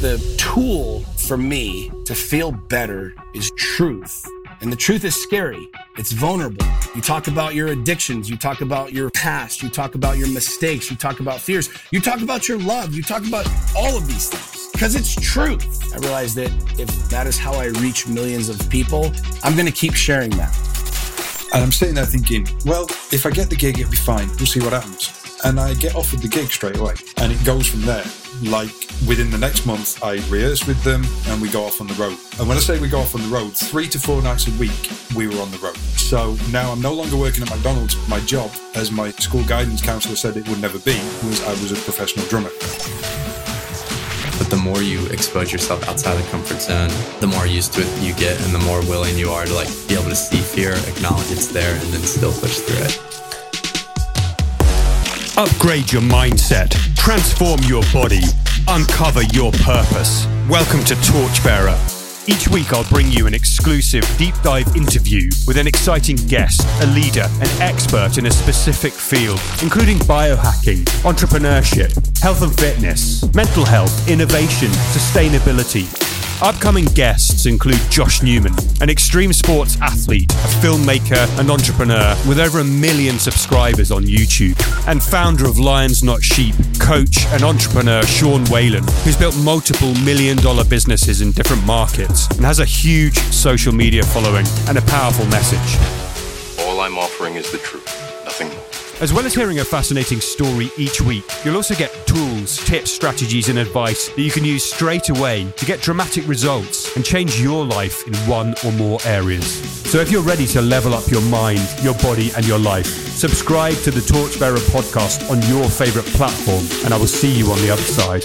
the tool for me to feel better is truth. And the truth is scary. It's vulnerable. You talk about your addictions. You talk about your past. You talk about your mistakes. You talk about fears. You talk about your love. You talk about all of these things because it's truth. I realize that if that is how I reach millions of people, I'm going to keep sharing that. And I'm sitting there thinking, well, if I get the gig, it'll be fine. We'll see what happens. And I get offered the gig straight away. And it goes from there. Like within the next month, I rehearse with them and we go off on the road. And when I say we go off on the road, three to four nights a week, we were on the road. So now I'm no longer working at McDonald's. My job, as my school guidance counselor said it would never be, was I was a professional drummer. But the more you expose yourself outside the comfort zone, the more used to it you get and the more willing you are to like be able to see fear, acknowledge it's there, and then still push through it. Upgrade your mindset, transform your body, uncover your purpose. Welcome to Torchbearer. Each week, I'll bring you an exclusive deep dive interview with an exciting guest, a leader, an expert in a specific field, including biohacking, entrepreneurship, health and fitness, mental health, innovation, sustainability Upcoming guests include Josh Neuman, an extreme sports athlete, a filmmaker, and entrepreneur with over a million subscribers on YouTube, and founder of Lions Not Sheep, coach and entrepreneur Sean Whalen, who's built multiple million dollar businesses in different markets and has a huge social media following and a powerful message. All I'm offering is the truth, nothing more. As well as hearing a fascinating story each week, you'll also get tools, tips, strategies, and advice that you can use straight away to get dramatic results and change your life in one or more areas. So if you're ready to level up your mind, your body, and your life, subscribe to the Torchbearer podcast on your favorite platform, and I will see you on the other side.